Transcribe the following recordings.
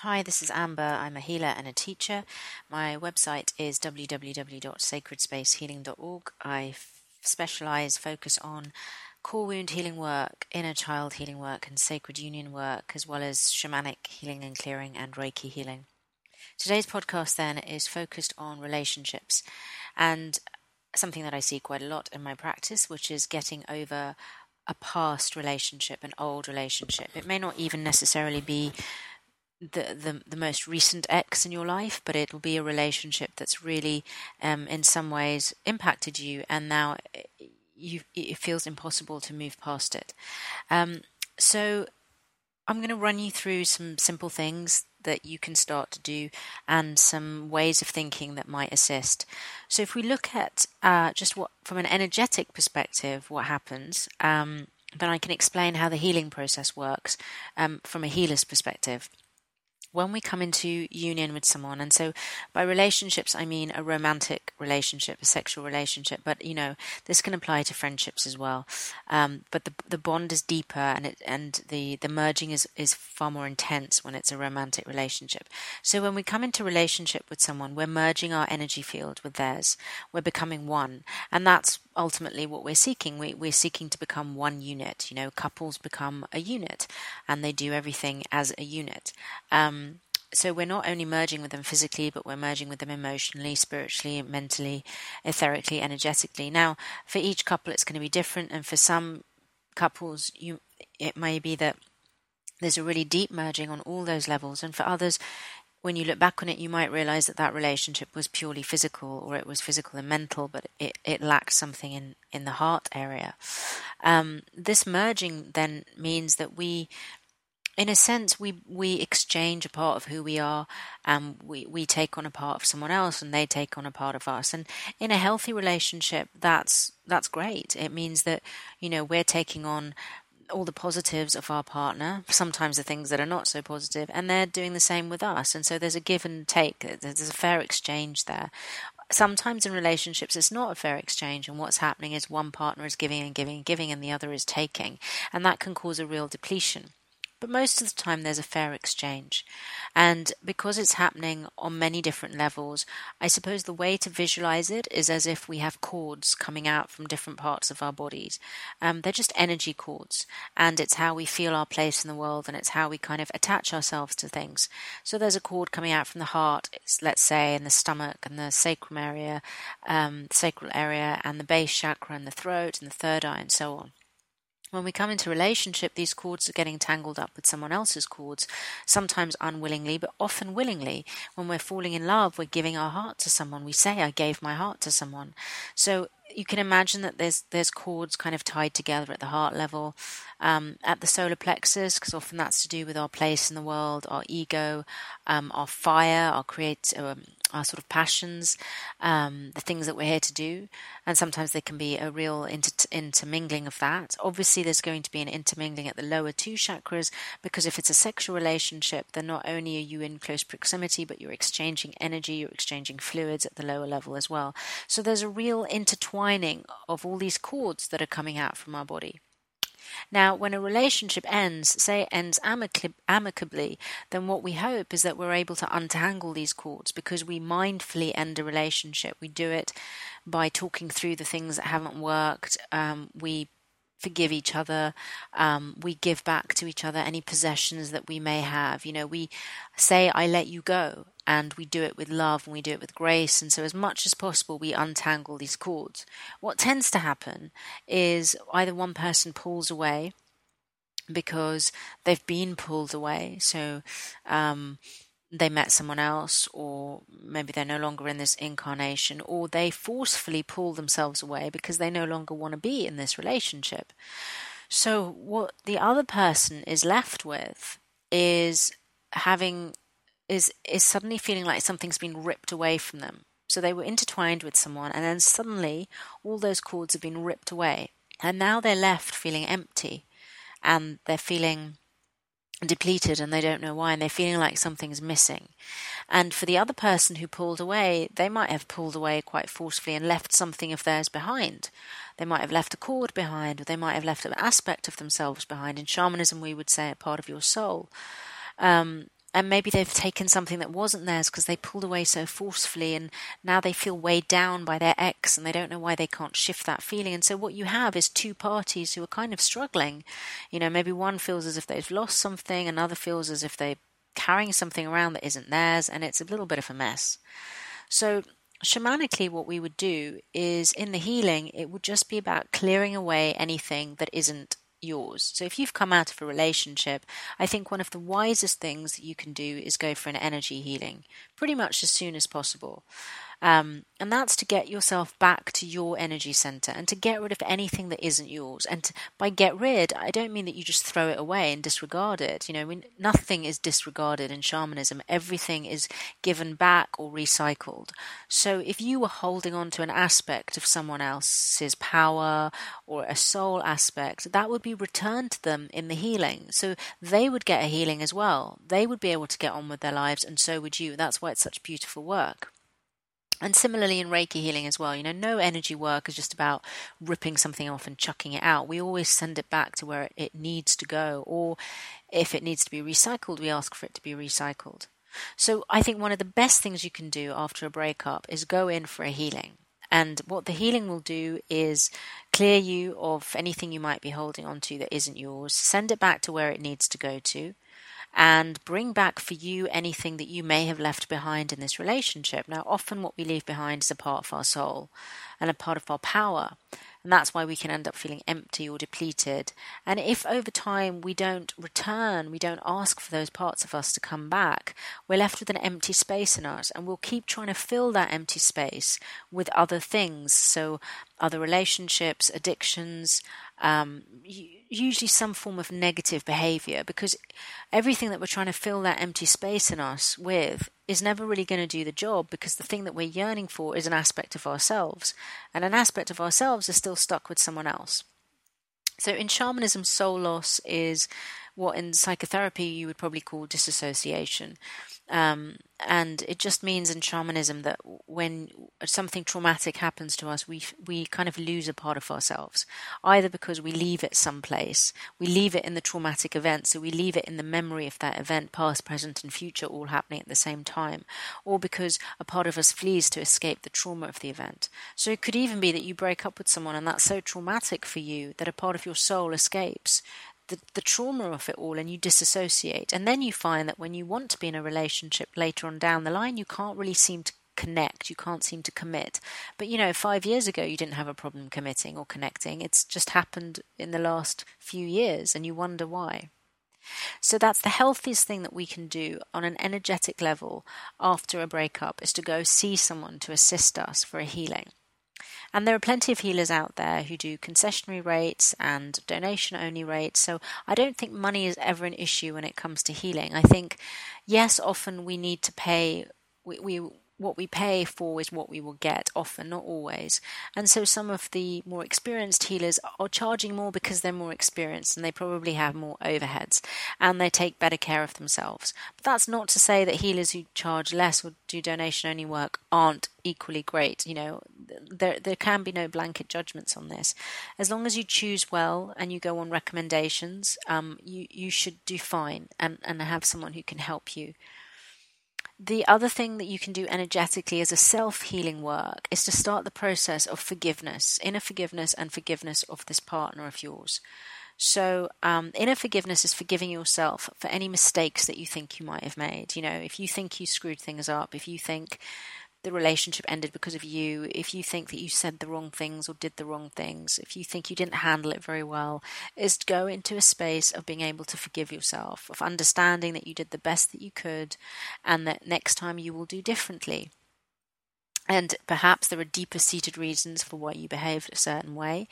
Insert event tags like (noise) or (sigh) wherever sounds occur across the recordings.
Hi, this is Amber. I'm a healer and a teacher. My website is www.sacredspacehealing.org. I f- specialize, focus on core wound healing work, inner child healing work, and sacred union work, as well as shamanic healing and clearing and Reiki healing. Today's podcast then is focused on relationships and something that I see quite a lot in my practice, which is getting over a past relationship, an old relationship. It may not even necessarily be the, the the most recent ex in your life, but it will be a relationship that's really, um, in some ways, impacted you, and now eh, you it feels impossible to move past it. Um, so, I'm going to run you through some simple things that you can start to do, and some ways of thinking that might assist. So, if we look at uh, just what from an energetic perspective, what happens. Um, then I can explain how the healing process works um, from a healer's perspective when we come into union with someone, and so by relationships, I mean a romantic relationship, a sexual relationship, but you know this can apply to friendships as well. Um, but the the bond is deeper, and it and the the merging is is far more intense when it's a romantic relationship. So when we come into relationship with someone, we're merging our energy field with theirs. We're becoming one, and that's ultimately what we're seeking. We, we're seeking to become one unit. You know, couples become a unit, and they do everything as a unit. Um, so we're not only merging with them physically, but we're merging with them emotionally, spiritually, mentally, etherically, energetically. Now, for each couple, it's going to be different, and for some couples, you it may be that there's a really deep merging on all those levels, and for others, when you look back on it, you might realize that that relationship was purely physical, or it was physical and mental, but it, it lacked something in, in the heart area. Um, this merging then means that we in a sense, we we exchange a part of who we are, and we we take on a part of someone else, and they take on a part of us. And in a healthy relationship, that's that's great. It means that you know we're taking on all the positives of our partner, sometimes the things that are not so positive, and they're doing the same with us. And so there's a give and take. There's a fair exchange there. Sometimes in relationships, it's not a fair exchange, and what's happening is one partner is giving and giving and giving, and the other is taking, and that can cause a real depletion. But most of the time, there's a fair exchange. And because it's happening on many different levels, I suppose the way to visualize it is as if we have cords coming out from different parts of our bodies. Um, they're just energy cords, and it's how we feel our place in the world, and it's how we kind of attach ourselves to things. So there's a cord coming out from the heart, let's say, in the stomach and the sacrum area, um, sacral area, and the base chakra, and the throat, and the third eye, and so on when we come into relationship, these cords are getting tangled up with someone else's cords, sometimes unwillingly, but often willingly. When we're falling in love, we're giving our heart to someone. We say, I gave my heart to someone. So you can imagine that there's there's cords kind of tied together at the heart level, um, at the solar plexus, because often that's to do with our place in the world, our ego, um, our fire, our create, um, our sort of passions, um, the things that we're here to do, and sometimes there can be a real inter- intermingling of that. Obviously, there's going to be an intermingling at the lower two chakras because if it's a sexual relationship, then not only are you in close proximity, but you're exchanging energy, you're exchanging fluids at the lower level as well. So there's a real intertwining of all these cords that are coming out from our body. Now, when a relationship ends, say it ends amicably, then what we hope is that we're able to untangle these cords because we mindfully end a relationship. We do it by talking through the things that haven't worked. Um, we forgive each other. Um, we give back to each other any possessions that we may have. You know, we say, I let you go. And we do it with love and we do it with grace. And so, as much as possible, we untangle these cords. What tends to happen is either one person pulls away because they've been pulled away. So, um, they met someone else, or maybe they're no longer in this incarnation, or they forcefully pull themselves away because they no longer want to be in this relationship. So, what the other person is left with is having is is suddenly feeling like something's been ripped away from them. So they were intertwined with someone, and then suddenly all those cords have been ripped away, and now they're left feeling empty, and they're feeling depleted and they don't know why and they're feeling like something's missing. And for the other person who pulled away, they might have pulled away quite forcefully and left something of theirs behind. They might have left a cord behind, or they might have left an aspect of themselves behind. In shamanism, we would say a part of your soul. Um, and maybe they've taken something that wasn't theirs because they pulled away so forcefully and now they feel weighed down by their ex and they don't know why they can't shift that feeling. And so what you have is two parties who are kind of struggling. You know maybe one feels as if they've lost something another feels as if they're carrying something around that isn't theirs and it's a little bit of a mess. So shamanically what we would do is in the healing it would just be about clearing away anything that isn't yours. So if you've come out of a relationship, I think one of the wisest things that you can do is go for an energy healing pretty much as soon as possible. Um, and that's to get yourself back to your energy center and to get rid of anything that isn't yours. And to, by get rid, I don't mean that you just throw it away and disregard it. You know, nothing is disregarded in shamanism, everything is given back or recycled. So if you were holding on to an aspect of someone else's power or a soul aspect, that would be returned to them in the healing. So they would get a healing as well. They would be able to get on with their lives, and so would you. That's why it's such beautiful work. And similarly in Reiki healing as well, you know, no energy work is just about ripping something off and chucking it out. We always send it back to where it needs to go, or if it needs to be recycled, we ask for it to be recycled. So I think one of the best things you can do after a breakup is go in for a healing. And what the healing will do is clear you of anything you might be holding on to that isn't yours, send it back to where it needs to go to, and bring back for you anything that you may have left behind in this relationship. Now, often what we leave behind is a part of our soul and a part of our power. And that's why we can end up feeling empty or depleted. And if over time we don't return, we don't ask for those parts of us to come back, we're left with an empty space in us. And we'll keep trying to fill that empty space with other things. So, other relationships, addictions, um, usually some form of negative behavior because everything that we're trying to fill that empty space in us with is never really going to do the job because the thing that we're yearning for is an aspect of ourselves and an aspect of ourselves is still stuck with someone else. So in shamanism, soul loss is what in psychotherapy you would probably call disassociation. Um, and it just means in shamanism that when something traumatic happens to us, we we kind of lose a part of ourselves, either because we leave it someplace, we leave it in the traumatic event, so we leave it in the memory of that event, past, present, and future, all happening at the same time, or because a part of us flees to escape the trauma of the event. So it could even be that you break up with someone, and that's so traumatic for you that a part of your soul escapes the, the trauma of it all and you disassociate. And then you find that when you want to be in a relationship later on down the line, you can't really seem to connect, you can't seem to commit. But you know, five years ago, you didn't have a problem committing or connecting. It's just happened in the last few years, and you wonder why. So that's the healthiest thing that we can do on an energetic level after a breakup is to go see someone to assist us for a healing. And there are plenty of healers out there who do concessionary rates and donation only rates. So I don't think money is ever an issue when it comes to healing. I think, yes, often we need to pay. We, we what we pay for is what we will get, often, not always. And so some of the more experienced healers are charging more because they're more experienced and they probably have more overheads and they take better care of themselves. But that's not to say that healers who charge less or do donation only work aren't equally great. You know, there there can be no blanket judgments on this. As long as you choose well and you go on recommendations, um, you you should do fine and and have someone who can help you. The other thing that you can do energetically as a self healing work is to start the process of forgiveness, inner forgiveness, and forgiveness of this partner of yours. So, um, inner forgiveness is forgiving yourself for any mistakes that you think you might have made. You know, if you think you screwed things up, if you think the relationship ended because of you, if you think that you said the wrong things or did the wrong things, if you think you didn't handle it very well, is to go into a space of being able to forgive yourself, of understanding that you did the best that you could and that next time you will do differently. And perhaps there are deeper seated reasons for why you behaved a certain way,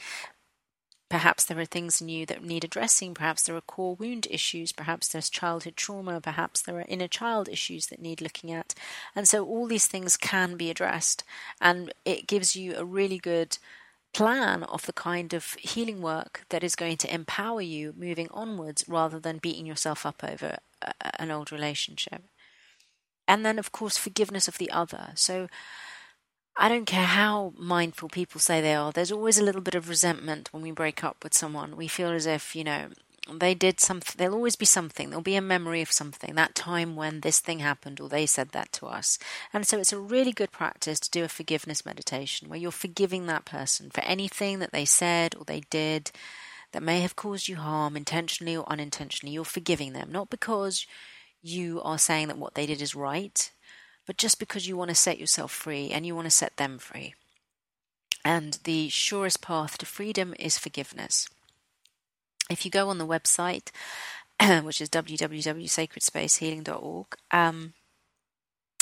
Perhaps there are things in you that need addressing. Perhaps there are core wound issues. Perhaps there's childhood trauma. Perhaps there are inner child issues that need looking at. And so all these things can be addressed. And it gives you a really good plan of the kind of healing work that is going to empower you moving onwards rather than beating yourself up over an old relationship. And then, of course, forgiveness of the other. So, I don't care how mindful people say they are, there's always a little bit of resentment when we break up with someone. We feel as if, you know, they did something, there'll always be something, there'll be a memory of something, that time when this thing happened or they said that to us. And so it's a really good practice to do a forgiveness meditation where you're forgiving that person for anything that they said or they did that may have caused you harm, intentionally or unintentionally. You're forgiving them, not because you are saying that what they did is right, but just because you want to set yourself free and you want to set them free. And the surest path to freedom is forgiveness. If you go on the website, (clears throat) which is www.sacredspacehealing.org, um,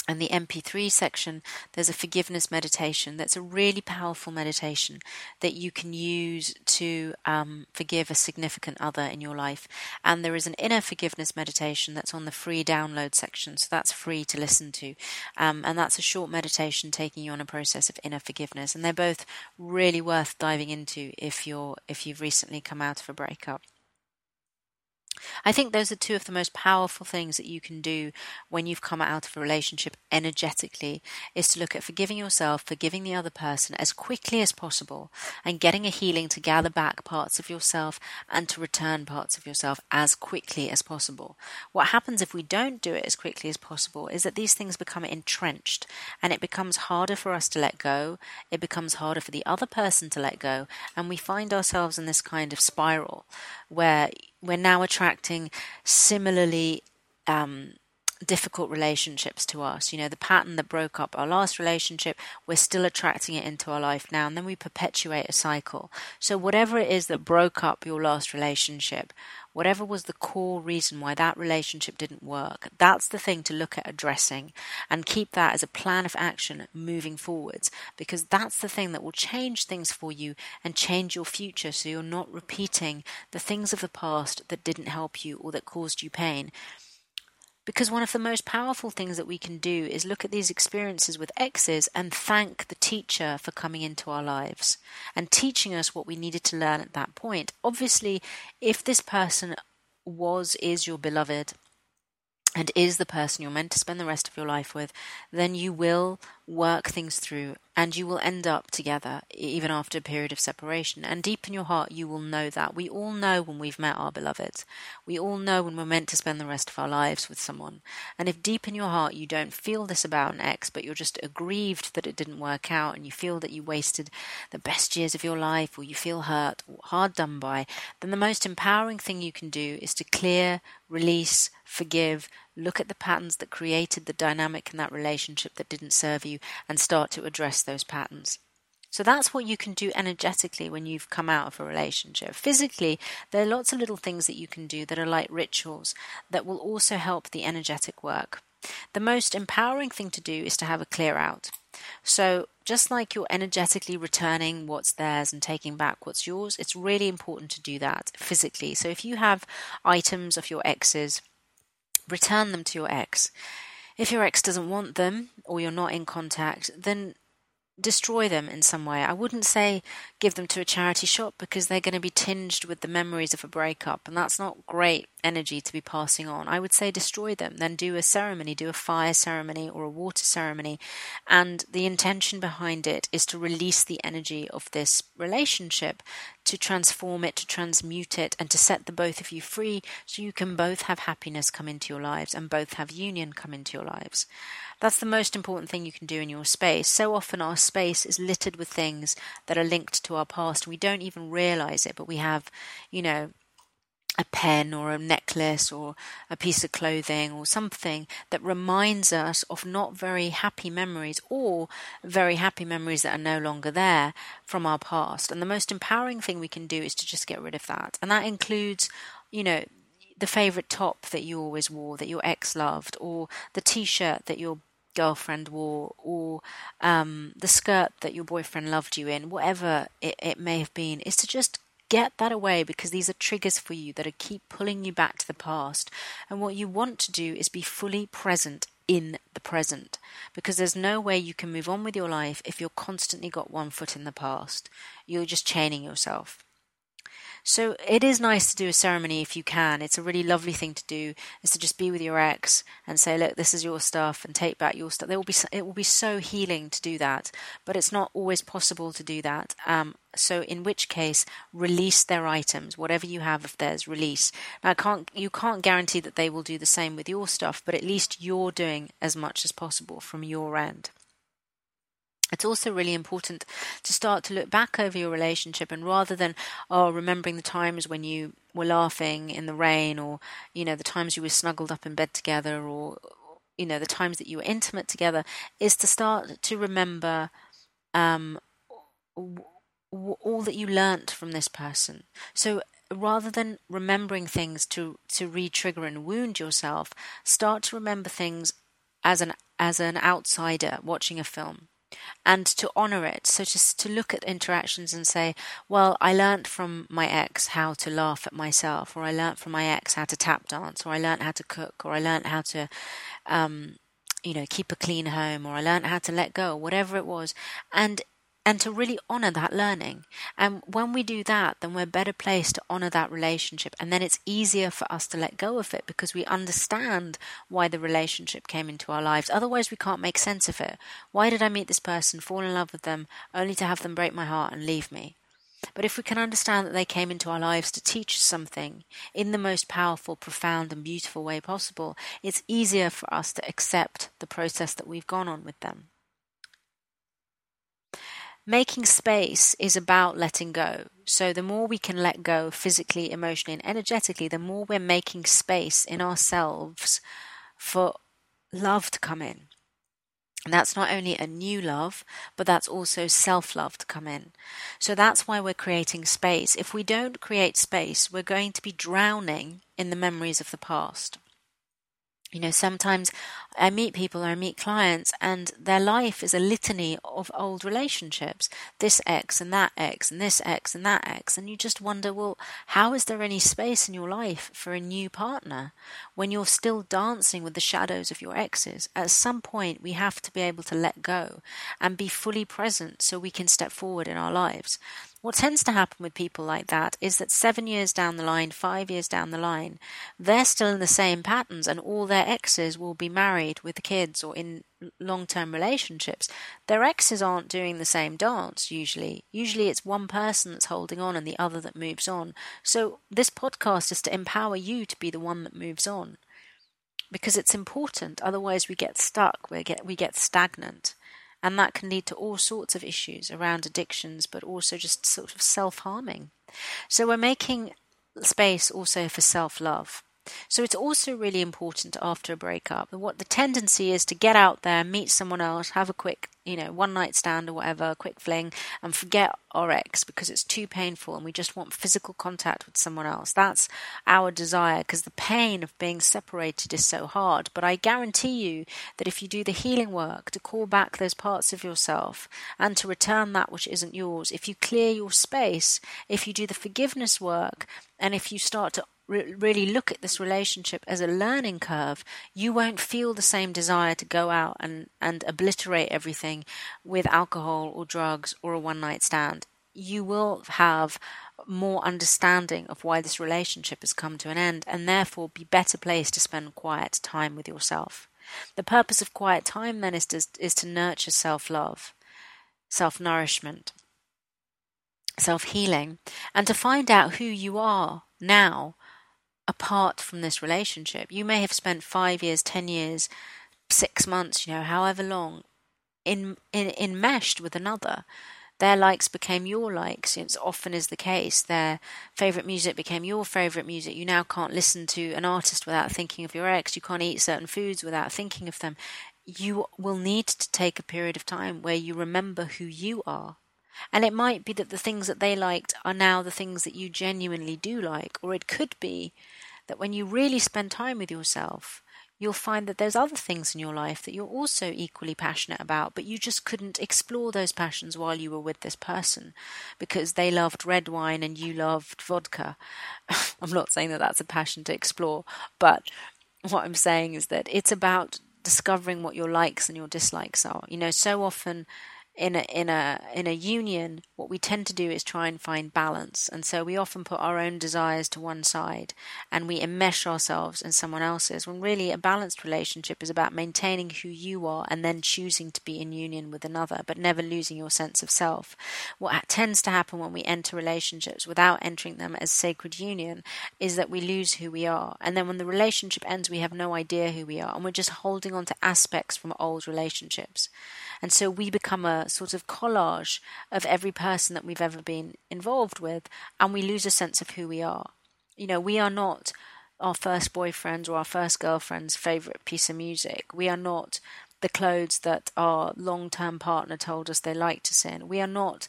and the MP3 section, there's a forgiveness meditation. That's a really powerful meditation that you can use to um, forgive a significant other in your life. And there is an inner forgiveness meditation that's on the free download section, so that's free to listen to. Um, and that's a short meditation taking you on a process of inner forgiveness. And they're both really worth diving into if you're if you've recently come out of a breakup. I think those are two of the most powerful things that you can do when you've come out of a relationship energetically is to look at forgiving yourself, forgiving the other person as quickly as possible, and getting a healing to gather back parts of yourself and to return parts of yourself as quickly as possible. What happens if we don't do it as quickly as possible is that these things become entrenched and it becomes harder for us to let go, it becomes harder for the other person to let go, and we find ourselves in this kind of spiral where we're now attracting similarly um, difficult relationships to us. You know, the pattern that broke up our last relationship, we're still attracting it into our life now, and then we perpetuate a cycle. So, whatever it is that broke up your last relationship, whatever was the core reason why that relationship didn't work, that's the thing to look at addressing and keep that as a plan of action moving forwards because that's the thing that will change things for you and change your future so you're not repeating the things of the past that didn't help you or that caused you pain. Because one of the most powerful things that we can do is look at these experiences with exes and thank the teacher for coming into our lives and teaching us what we needed to learn at that point. Obviously, if this person was, is your beloved, and is the person you're meant to spend the rest of your life with, then you will work things through and you will end up together even after a period of separation. And deep in your heart, you will know that. We all know when we've met our beloveds. We all know when we're meant to spend the rest of our lives with someone. And if deep in your heart you don't feel this about an ex, but you're just aggrieved that it didn't work out and you feel that you wasted the best years of your life or you feel hurt or hard done by, then the most empowering thing you can do is to clear, release, forgive, look at the patterns that created the dynamic in that relationship that didn't serve you, and start to address those patterns. So that's what you can do energetically when you've come out of a relationship. Physically, there are lots of little things that you can do that are like rituals that will also help the energetic work. The most empowering thing to do is to have a clear out. So, just like you're energetically returning what's theirs and taking back what's yours, it's really important to do that physically. So, if you have items of your ex's return them to your ex. If your ex doesn't want them or you're not in contact, then destroy them in some way. I wouldn't say give them to a charity shop because they're going to be tinged with the memories of a breakup, and that's not great energy to be passing on. I would say destroy them, then do a ceremony, do a fire ceremony or a water ceremony, and the intention behind it is to release the energy of this relationship, to transform it, to transmute it, and to set the both of you free so you can both have happiness come into your lives and both have union come into your lives. That's the most important thing you can do in your space. So often our space is littered with things that are linked to our past. We don't even realize it, but we have, you know, a pen or a necklace or a piece of clothing or something that reminds us of not very happy memories or very happy memories that are no longer there from our past. And the most empowering thing we can do is to just get rid of that. And that includes, you know, the favorite top that you always wore that your ex loved or the t-shirt that your girlfriend wore or um, the skirt that your boyfriend loved you in, whatever it, it may have been, is to just get that away because these are triggers for you that are keep pulling you back to the past. And what you want to do is be fully present in the present because there's no way you can move on with your life if you're constantly got one foot in the past. You're just chaining yourself. So it is nice to do a ceremony if you can. It's a really lovely thing to do is to just be with your ex and say, look, this is your stuff and take back your stuff. There will be it will be so healing to do that, but it's not always possible to do that. Um, so in which case, release their items, whatever you have of theirs, release. Now, can't you can't guarantee that they will do the same with your stuff, but at least you're doing as much as possible from your end. It's also really important to start to look back over your relationship and rather than, oh, remembering the times when you were laughing in the rain or, you know, the times you were snuggled up in bed together or, you know, the times that you were intimate together, is to start to remember um, all that you learnt from this person. So rather than remembering things to, to re-trigger and wound yourself, start to remember things as an as an outsider watching a film and to honor it. So just to look at interactions and say, well, I learnt from my ex how to laugh at myself, or I learnt from my ex how to tap dance, or I learnt how to cook, or I learnt how to, um, you know, keep a clean home, or I learnt how to let go, whatever it was. And and to really honor that learning. And when we do that, then we're better placed to honor that relationship. And then it's easier for us to let go of it because we understand why the relationship came into our lives. Otherwise, we can't make sense of it. Why did I meet this person, fall in love with them, only to have them break my heart and leave me? But if we can understand that they came into our lives to teach us something in the most powerful, profound, and beautiful way possible, it's easier for us to accept the process that we've gone on with them. Making space is about letting go. So, the more we can let go physically, emotionally, and energetically, the more we're making space in ourselves for love to come in. And that's not only a new love, but that's also self love to come in. So that's why we're creating space. If we don't create space, we're going to be drowning in the memories of the past. You know, sometimes I meet people, or I meet clients, and their life is a litany of old relationships this ex and that ex, and this ex and that ex. And you just wonder, well, how is there any space in your life for a new partner when you're still dancing with the shadows of your exes? At some point, we have to be able to let go and be fully present so we can step forward in our lives. What tends to happen with people like that is that seven years down the line, five years down the line, they're still in the same patterns, and all their exes will be married with kids or in long term relationships. Their exes aren't doing the same dance usually. Usually it's one person that's holding on and the other that moves on. So this podcast is to empower you to be the one that moves on because it's important. Otherwise, we get stuck, we get, we get stagnant and that can lead to all sorts of issues around addictions, but also just sort of self harming. So we're making space also for self love. So it's also really important after a breakup. What the tendency is to get out there, meet someone else, have a quick you know, one night stand or whatever, quick fling, and forget our ex because it's too painful and we just want physical contact with someone else. That's our desire because the pain of being separated is so hard. But I guarantee you that if you do the healing work to call back those parts of yourself and to return that which isn't yours, if you clear your space, if you do the forgiveness work, and if you start to re- really look at this relationship as a learning curve, you won't feel the same desire to go out and, and obliterate everything with alcohol or drugs or a one night stand. You will have more understanding of why this relationship has come to an end and therefore be better placed to spend quiet time with yourself. The purpose of quiet time then is to, is to nurture self love, self nourishment, self healing, and to find out who you are now apart from this relationship. You may have spent five years, ten years, six months, you know, however long, in in enmeshed with another. Their likes became your likes. It often is the case. Their favorite music became your favorite music. You now can't listen to an artist without thinking of your ex. You can't eat certain foods without thinking of them. You will need to take a period of time where you remember who you are and it might be that the things that they liked are now the things that you genuinely do like, or it could be that when you really spend time with yourself, you'll find that there's other things in your life that you're also equally passionate about, but you just couldn't explore those passions while you were with this person because they loved red wine and you loved vodka. (laughs) I'm not saying that that's a passion to explore, but what I'm saying is that it's about discovering what your likes and your dislikes are. You know, so often in a in a in a union, what we tend to do is try and find balance, and so we often put our own desires to one side and we enmesh ourselves in someone else's. When really a balanced relationship is about maintaining who you are and then choosing to be in union with another, but never losing your sense of self. What tends to happen when we enter relationships without entering them as sacred union is that we lose who we are, and then when the relationship ends, we have no idea who we are, and we're just holding on to aspects from old relationships, and so we become a sort of collage of every person that we've ever been involved with, and we lose a sense of who we are. You know, we are not our first boyfriend's or our first girlfriend's favorite piece of music. We are not the clothes that our long term partner told us they liked us in. We are not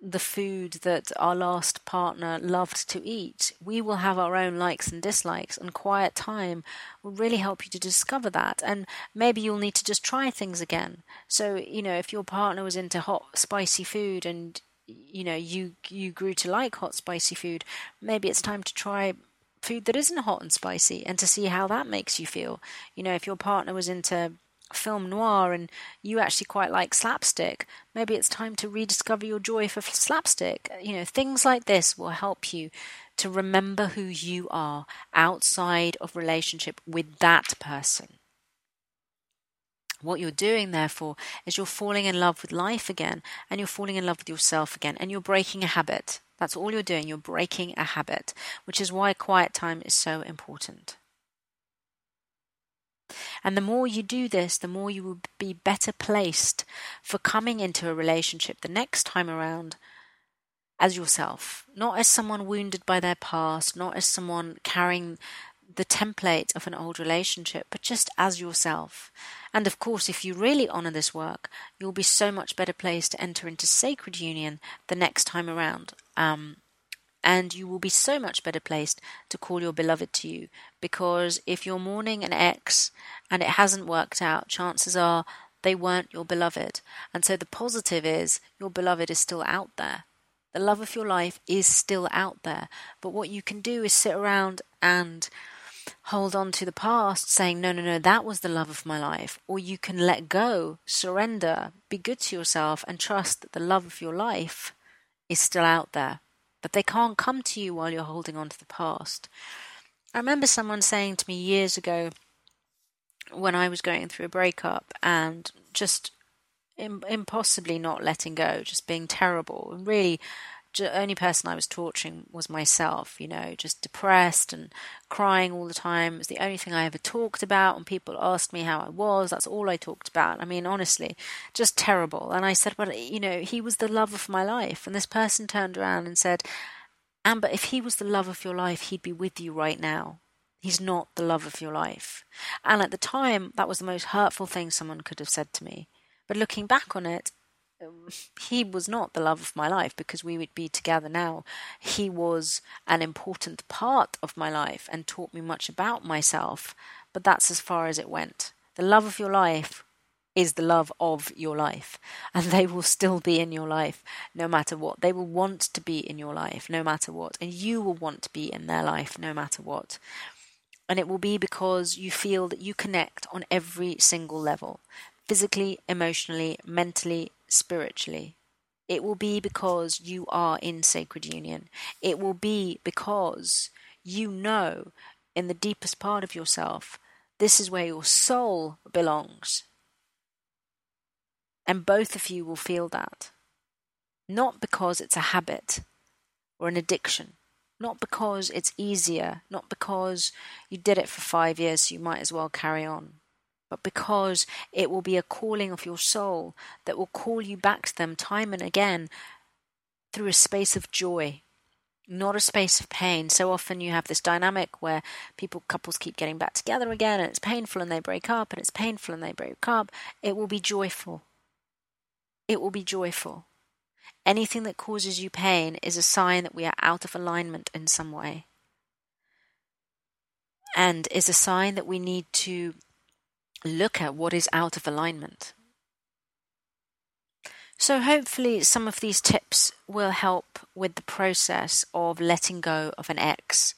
the food that our last partner loved to eat. We will have our own likes and dislikes, and quiet time will really help you to discover that. And maybe you'll need to just try things again. So, you know, if your partner was into hot, spicy food and you know you you grew to like hot spicy food maybe it's time to try food that isn't hot and spicy and to see how that makes you feel you know if your partner was into film noir and you actually quite like slapstick, maybe it's time to rediscover your joy for slapstick. You know, things like this will help you to remember who you are outside of relationship with that person. What you're doing, therefore, is you're falling in love with life again and you're falling in love with yourself again and you're breaking a habit. That's all you're doing. You're breaking a habit, which is why quiet time is so important. And the more you do this, the more you will be better placed for coming into a relationship the next time around as yourself, not as someone wounded by their past, not as someone carrying the template of an old relationship, but just as yourself. And of course, if you really honor this work, you'll be so much better placed to enter into sacred union the next time around. Um, and you will be so much better placed to call your beloved to you. Because if you're mourning an ex and it hasn't worked out, chances are they weren't your beloved. And so the positive is your beloved is still out there. The love of your life is still out there. But what you can do is sit around and hold on to the past, saying, No, no, no, that was the love of my life. Or you can let go, surrender, be good to yourself, and trust that the love of your life is still out there but they can't come to you while you're holding on to the past. I remember someone saying to me years ago when I was going through a breakup and just impossibly not letting go, just being terrible, and really the only person I was torturing was myself, you know, just depressed and crying all the time. It was the only thing I ever talked about. When people asked me how I was, that's all I talked about. I mean, honestly, just terrible. And I said, well, you know, he was the love of my life. And this person turned around and said, Amber, if he was the love of your life, he'd be with you right now. He's not the love of your life. And at the time, that was the most hurtful thing someone could have said to me. But looking back on it, Um, he was not the love of my life because we would be together now. He was an important part of my life and taught me much about myself, but that's as far as it went. The love of your life is the love of your life, and they will still be in your life no matter what. They will want to be in your life no matter what, and you will want to be in their life no matter what. And it will be because you feel that you connect on every single level physically, emotionally, mentally, spiritually. It will be because you are in sacred union. It will be because you know in the deepest part of yourself this is where your soul belongs. And both of you will feel that. Not because it's a habit or an addiction, not because it's easier, not because you did it for five years, so you might as well carry on but because it will be a calling of your soul that will call you back to them time and again through a space of joy, not a space of pain. So often you have this dynamic where people, couples keep getting back together again, and it's painful and they break up, and it's painful and they break up. It will be joyful. It will be joyful. Anything that causes you pain is a sign that we are out of alignment in some way. And is a sign that we need to look at what is out of alignment. So, hopefully, some of these tips will help with the process of letting go of an ex.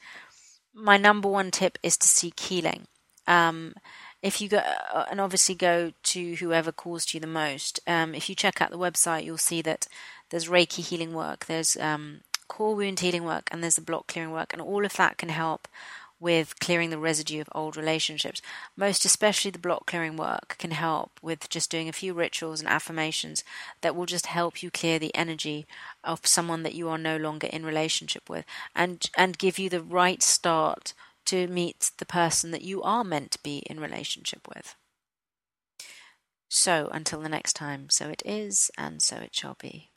My number one tip is to seek healing. Um, if you go uh, and obviously go to whoever caused you the most. Um, if you check out the website, you'll see that there's Reiki healing work, there's um, core wound healing work, and there's the block clearing work, and all of that can help with clearing the residue of old relationships. Most especially the block clearing work can help with just doing a few rituals and affirmations that will just help you clear the energy of someone that you are no longer in relationship with and and give you the right start to meet the person that you are meant to be in relationship with. So until the next time, so it is and so it shall be.